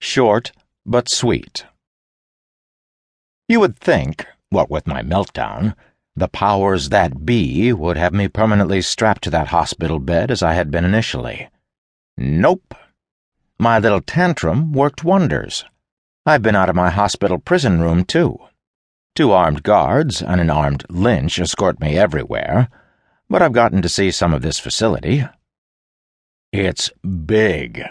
Short, but sweet. You would think, what with my meltdown, the powers that be would have me permanently strapped to that hospital bed as I had been initially. Nope. My little tantrum worked wonders. I've been out of my hospital prison room, too. Two armed guards and an armed Lynch escort me everywhere, but I've gotten to see some of this facility. It's big.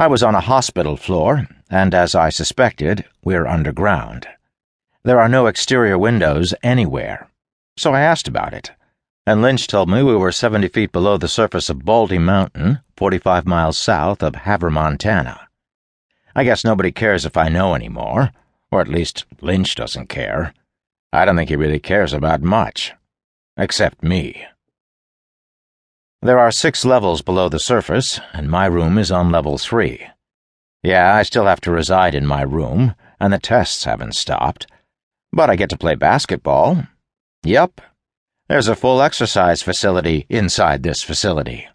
I was on a hospital floor, and as I suspected, we're underground. There are no exterior windows anywhere, so I asked about it, and Lynch told me we were 70 feet below the surface of Baldy Mountain, 45 miles south of Havre, Montana. I guess nobody cares if I know any more, or at least Lynch doesn't care. I don't think he really cares about much. Except me. There are six levels below the surface, and my room is on level three. Yeah, I still have to reside in my room, and the tests haven't stopped. But I get to play basketball. Yup. There's a full exercise facility inside this facility.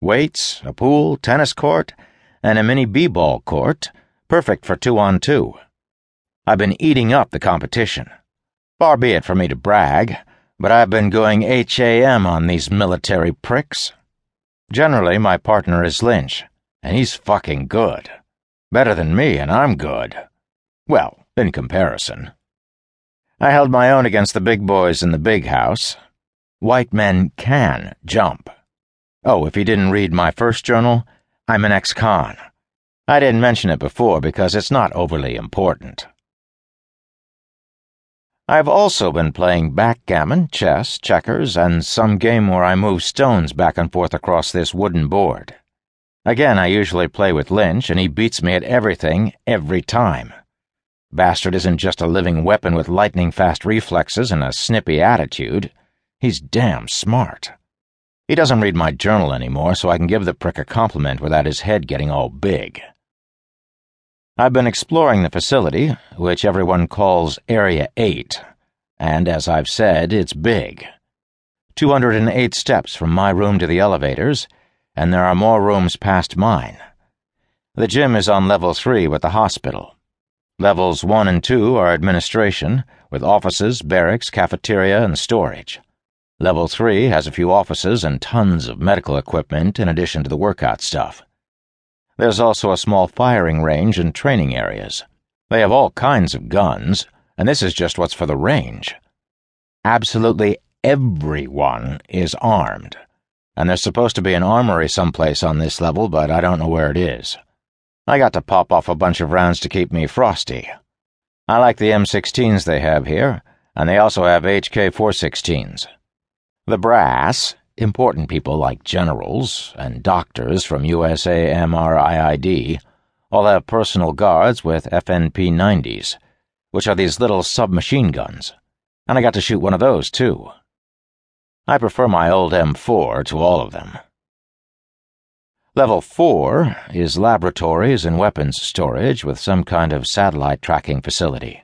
Weights, a pool, tennis court, and a mini b-ball court, perfect for two on two. I've been eating up the competition. Far be it for me to brag but I've been going HAM on these military pricks. Generally, my partner is Lynch, and he's fucking good. Better than me, and I'm good. Well, in comparison. I held my own against the big boys in the big house. White men can jump. Oh, if you didn't read my first journal, I'm an ex con. I didn't mention it before because it's not overly important. I've also been playing backgammon, chess, checkers, and some game where I move stones back and forth across this wooden board. Again, I usually play with Lynch, and he beats me at everything every time. Bastard isn't just a living weapon with lightning fast reflexes and a snippy attitude. He's damn smart. He doesn't read my journal anymore, so I can give the prick a compliment without his head getting all big. I've been exploring the facility, which everyone calls Area 8, and as I've said, it's big. 208 steps from my room to the elevators, and there are more rooms past mine. The gym is on level 3 with the hospital. Levels 1 and 2 are administration, with offices, barracks, cafeteria, and storage. Level 3 has a few offices and tons of medical equipment in addition to the workout stuff. There's also a small firing range and training areas. They have all kinds of guns, and this is just what's for the range. Absolutely everyone is armed, and there's supposed to be an armory someplace on this level, but I don't know where it is. I got to pop off a bunch of rounds to keep me frosty. I like the M16s they have here, and they also have HK 416s. The brass, Important people like generals and doctors from USAMRIID all have personal guards with FN P90s, which are these little submachine guns, and I got to shoot one of those too. I prefer my old M4 to all of them. Level 4 is laboratories and weapons storage with some kind of satellite tracking facility.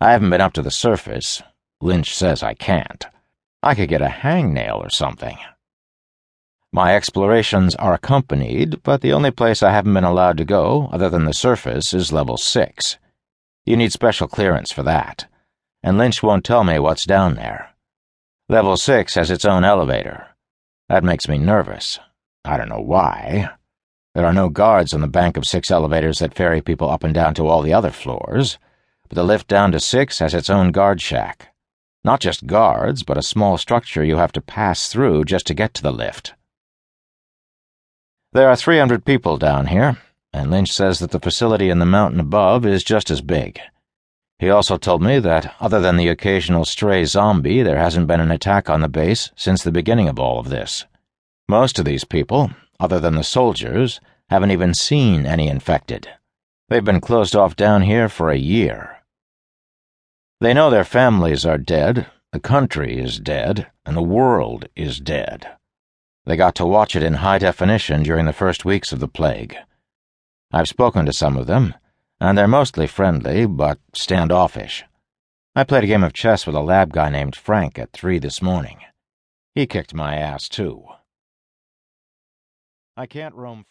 I haven't been up to the surface. Lynch says I can't. I could get a hangnail or something. My explorations are accompanied, but the only place I haven't been allowed to go, other than the surface, is level 6. You need special clearance for that, and Lynch won't tell me what's down there. Level 6 has its own elevator. That makes me nervous. I don't know why. There are no guards on the bank of six elevators that ferry people up and down to all the other floors, but the lift down to six has its own guard shack. Not just guards, but a small structure you have to pass through just to get to the lift. There are 300 people down here, and Lynch says that the facility in the mountain above is just as big. He also told me that, other than the occasional stray zombie, there hasn't been an attack on the base since the beginning of all of this. Most of these people, other than the soldiers, haven't even seen any infected. They've been closed off down here for a year. They know their families are dead, the country is dead, and the world is dead. They got to watch it in high definition during the first weeks of the plague. I've spoken to some of them, and they're mostly friendly, but standoffish. I played a game of chess with a lab guy named Frank at three this morning. He kicked my ass, too. I can't roam free.